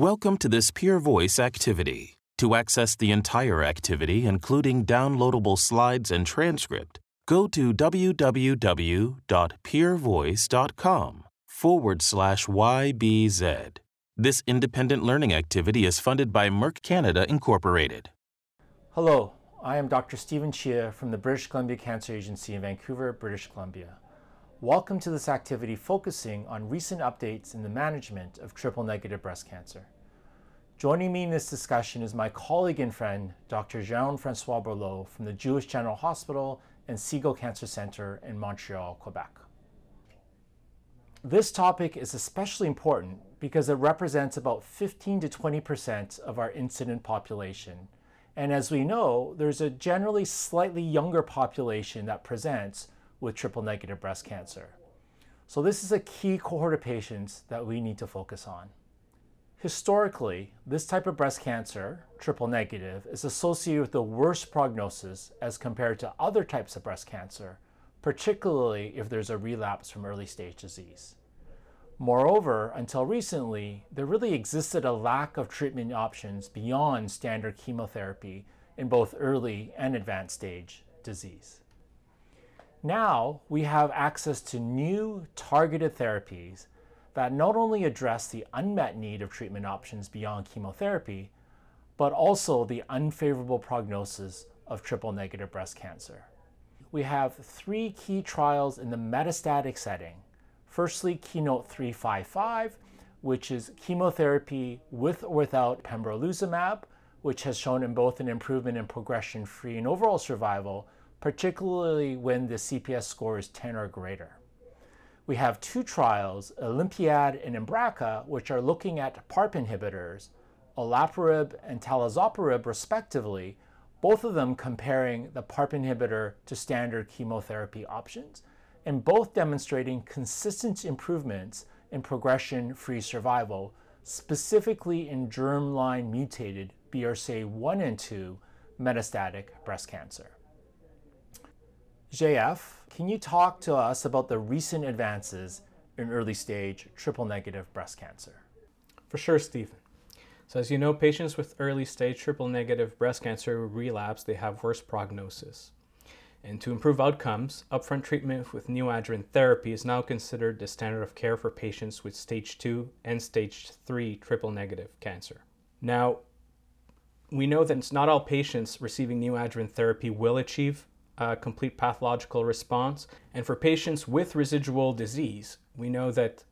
Welcome to this PeerVoice activity. To access the entire activity, including downloadable slides and transcript, go to www.peervoice.com forward slash YBZ. This independent learning activity is funded by Merck Canada Incorporated. Hello, I am Dr. Stephen Chia from the British Columbia Cancer Agency in Vancouver, British Columbia. Welcome to this activity focusing on recent updates in the management of triple negative breast cancer. Joining me in this discussion is my colleague and friend, Dr. Jean Francois Boileau from the Jewish General Hospital and Segal Cancer Center in Montreal, Quebec. This topic is especially important because it represents about 15 to 20% of our incident population. And as we know, there's a generally slightly younger population that presents with triple negative breast cancer. So, this is a key cohort of patients that we need to focus on. Historically, this type of breast cancer, triple negative, is associated with the worst prognosis as compared to other types of breast cancer, particularly if there's a relapse from early stage disease. Moreover, until recently, there really existed a lack of treatment options beyond standard chemotherapy in both early and advanced stage disease. Now we have access to new targeted therapies that not only address the unmet need of treatment options beyond chemotherapy, but also the unfavorable prognosis of triple negative breast cancer. We have three key trials in the metastatic setting. Firstly, Keynote 355, which is chemotherapy with or without pembrolizumab, which has shown in both an improvement in progression free and overall survival particularly when the CPS score is 10 or greater. We have two trials, Olympiad and Embraca, which are looking at PARP inhibitors, olaparib and talazoparib respectively, both of them comparing the PARP inhibitor to standard chemotherapy options, and both demonstrating consistent improvements in progression-free survival, specifically in germline mutated BRCA1 and 2 metastatic breast cancer. JF, can you talk to us about the recent advances in early stage triple negative breast cancer? For sure, Stephen. So, as you know, patients with early stage triple negative breast cancer relapse, they have worse prognosis. And to improve outcomes, upfront treatment with neoadjuvant therapy is now considered the standard of care for patients with stage 2 and stage 3 triple negative cancer. Now, we know that not all patients receiving neoadjuvant therapy will achieve uh, complete pathological response. And for patients with residual disease, we know that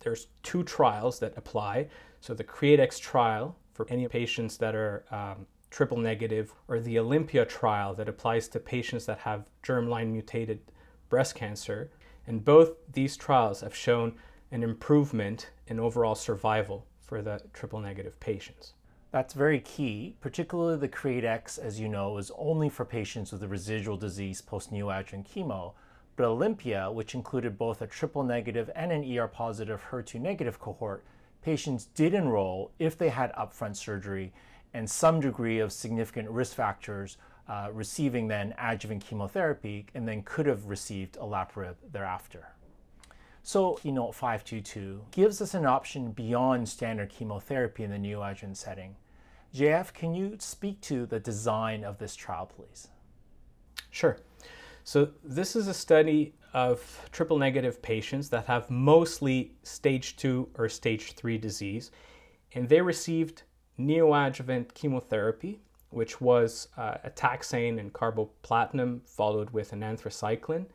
there's two trials that apply. So the CreateX trial for any patients that are um, triple negative, or the Olympia trial that applies to patients that have germline mutated breast cancer. And both these trials have shown an improvement in overall survival for the triple negative patients. That's very key, particularly the CreateX, as you know, is only for patients with a residual disease post-neoadjuvant chemo, but Olympia, which included both a triple negative and an ER positive HER2 negative cohort, patients did enroll if they had upfront surgery and some degree of significant risk factors uh, receiving then adjuvant chemotherapy and then could have received olaparib thereafter. So, Keynote 522 gives us an option beyond standard chemotherapy in the neoadjuvant setting. JF, can you speak to the design of this trial, please? Sure. So, this is a study of triple negative patients that have mostly stage 2 or stage 3 disease, and they received neoadjuvant chemotherapy, which was uh, a taxane and carboplatin followed with an anthracycline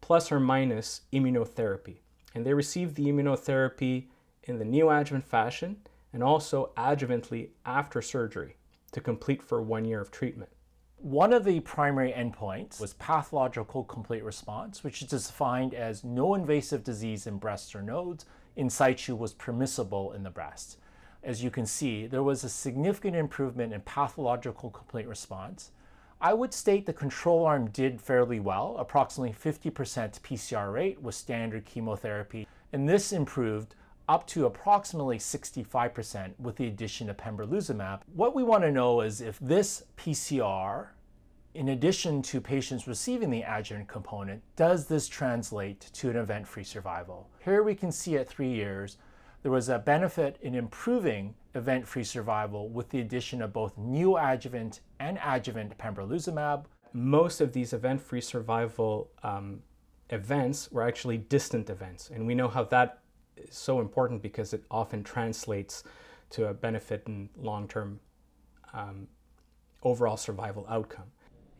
plus or minus immunotherapy. And they received the immunotherapy in the neoadjuvant fashion and also adjuvantly after surgery to complete for one year of treatment. One of the primary endpoints was pathological complete response, which is defined as no invasive disease in breasts or nodes in situ was permissible in the breast. As you can see, there was a significant improvement in pathological complete response, I would state the control arm did fairly well, approximately 50% PCR rate with standard chemotherapy, and this improved up to approximately 65% with the addition of pembrolizumab. What we want to know is if this PCR, in addition to patients receiving the adjuvant component, does this translate to an event-free survival? Here we can see at three years, there was a benefit in improving event free survival with the addition of both neoadjuvant and adjuvant pembrolizumab. Most of these event free survival um, events were actually distant events, and we know how that is so important because it often translates to a benefit in long term um, overall survival outcome.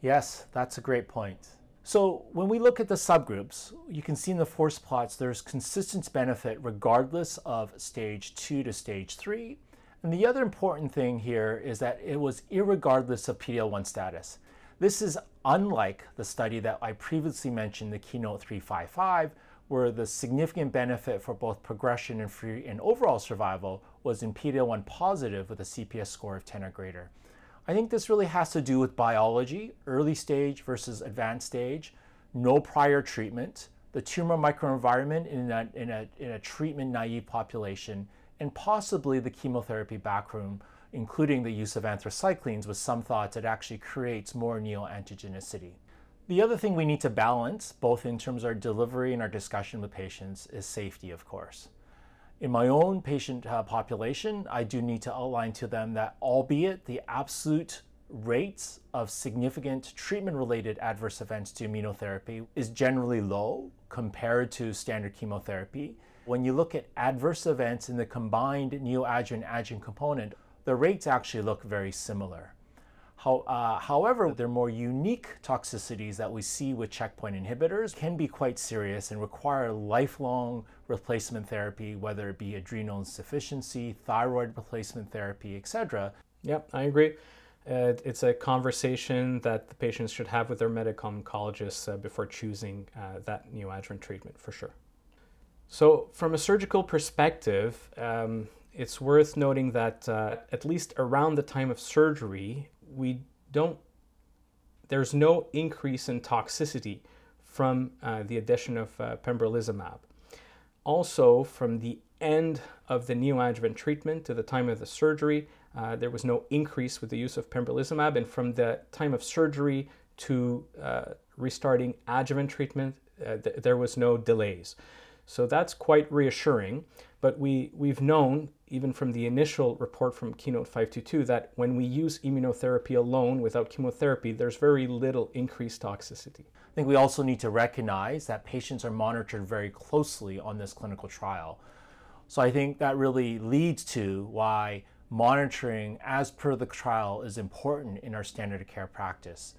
Yes, that's a great point. So when we look at the subgroups, you can see in the forest plots there's consistent benefit regardless of stage 2 to stage 3. And the other important thing here is that it was irregardless of PD-L1 status. This is unlike the study that I previously mentioned, the Keynote 355, where the significant benefit for both progression and free and overall survival was in PD-L1 positive with a CPS score of 10 or greater. I think this really has to do with biology, early stage versus advanced stage, no prior treatment, the tumor microenvironment in a, in a, in a treatment naive population, and possibly the chemotherapy backbone, including the use of anthracyclines with some thoughts it actually creates more neoantigenicity. The other thing we need to balance, both in terms of our delivery and our discussion with patients, is safety, of course. In my own patient uh, population, I do need to outline to them that, albeit the absolute rates of significant treatment related adverse events to immunotherapy is generally low compared to standard chemotherapy, when you look at adverse events in the combined neoadjuvant adjuvant component, the rates actually look very similar. How, uh, however, their more unique toxicities that we see with checkpoint inhibitors can be quite serious and require lifelong replacement therapy, whether it be adrenal insufficiency, thyroid replacement therapy, etc. Yep, I agree. Uh, it's a conversation that the patients should have with their medical oncologist uh, before choosing uh, that neoadjuvant treatment for sure. So, from a surgical perspective, um, it's worth noting that uh, at least around the time of surgery, we don't, there's no increase in toxicity from uh, the addition of uh, pembrolizumab. Also, from the end of the neoadjuvant treatment to the time of the surgery, uh, there was no increase with the use of pembrolizumab, and from the time of surgery to uh, restarting adjuvant treatment, uh, th- there was no delays. So that's quite reassuring. But we, we've known, even from the initial report from Keynote 522, that when we use immunotherapy alone without chemotherapy, there's very little increased toxicity. I think we also need to recognize that patients are monitored very closely on this clinical trial. So I think that really leads to why monitoring as per the trial is important in our standard of care practice.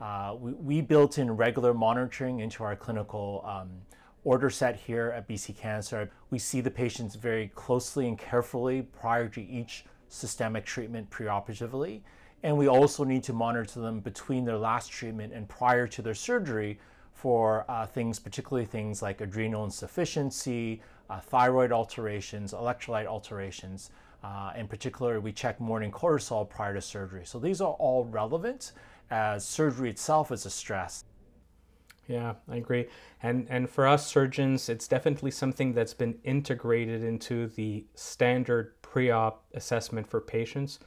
Uh, we, we, built in regular monitoring into our clinical um, order set here at BC Cancer. We see the patients very closely and carefully prior to each systemic treatment preoperatively. And we also need to monitor them between their last treatment and prior to their surgery for uh, things, particularly things like adrenal insufficiency, uh, thyroid alterations, electrolyte alterations. Uh, in particular, we check morning cortisol prior to surgery. So these are all relevant as surgery itself is a stress. Yeah, I agree. And and for us surgeons, it's definitely something that's been integrated into the standard pre-op assessment for patients.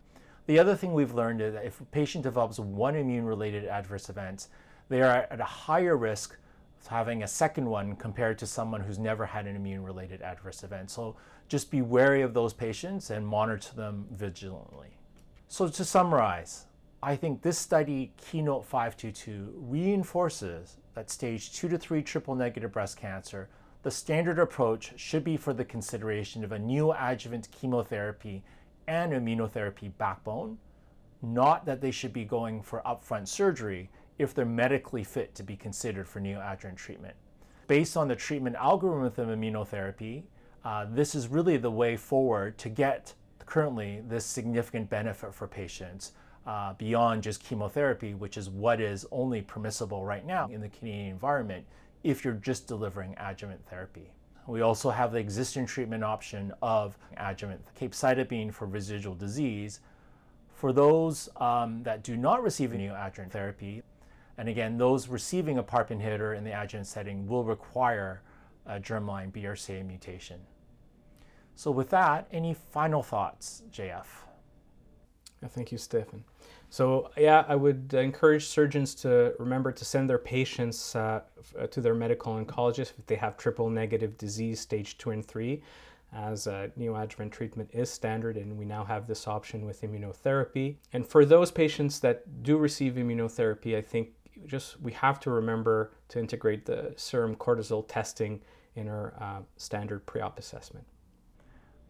The other thing we've learned is that if a patient develops one immune-related adverse event, they are at a higher risk of having a second one compared to someone who's never had an immune-related adverse event. So just be wary of those patients and monitor them vigilantly. So to summarize, I think this study, Keynote 522, reinforces that stage 2 to 3 triple negative breast cancer, the standard approach should be for the consideration of a neoadjuvant chemotherapy and immunotherapy backbone, not that they should be going for upfront surgery if they're medically fit to be considered for neoadjuvant treatment. Based on the treatment algorithm of immunotherapy, uh, this is really the way forward to get currently this significant benefit for patients uh, beyond just chemotherapy, which is what is only permissible right now in the Canadian environment if you're just delivering adjuvant therapy. We also have the existing treatment option of adjuvant capecitabine for residual disease. For those um, that do not receive a neoadjuvant therapy, and again, those receiving a PARP inhibitor in the adjuvant setting will require a germline BRCA mutation. So, with that, any final thoughts, JF? Thank you, Stefan. So yeah, I would encourage surgeons to remember to send their patients uh, to their medical oncologist if they have triple negative disease stage two and three. as uh, neoadjuvant treatment is standard, and we now have this option with immunotherapy. And for those patients that do receive immunotherapy, I think just we have to remember to integrate the serum cortisol testing in our uh, standard pre-op assessment.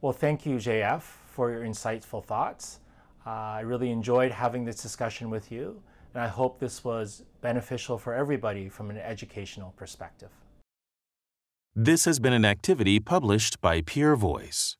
Well, thank you, JF, for your insightful thoughts. Uh, I really enjoyed having this discussion with you, and I hope this was beneficial for everybody from an educational perspective. This has been an activity published by Peer Voice.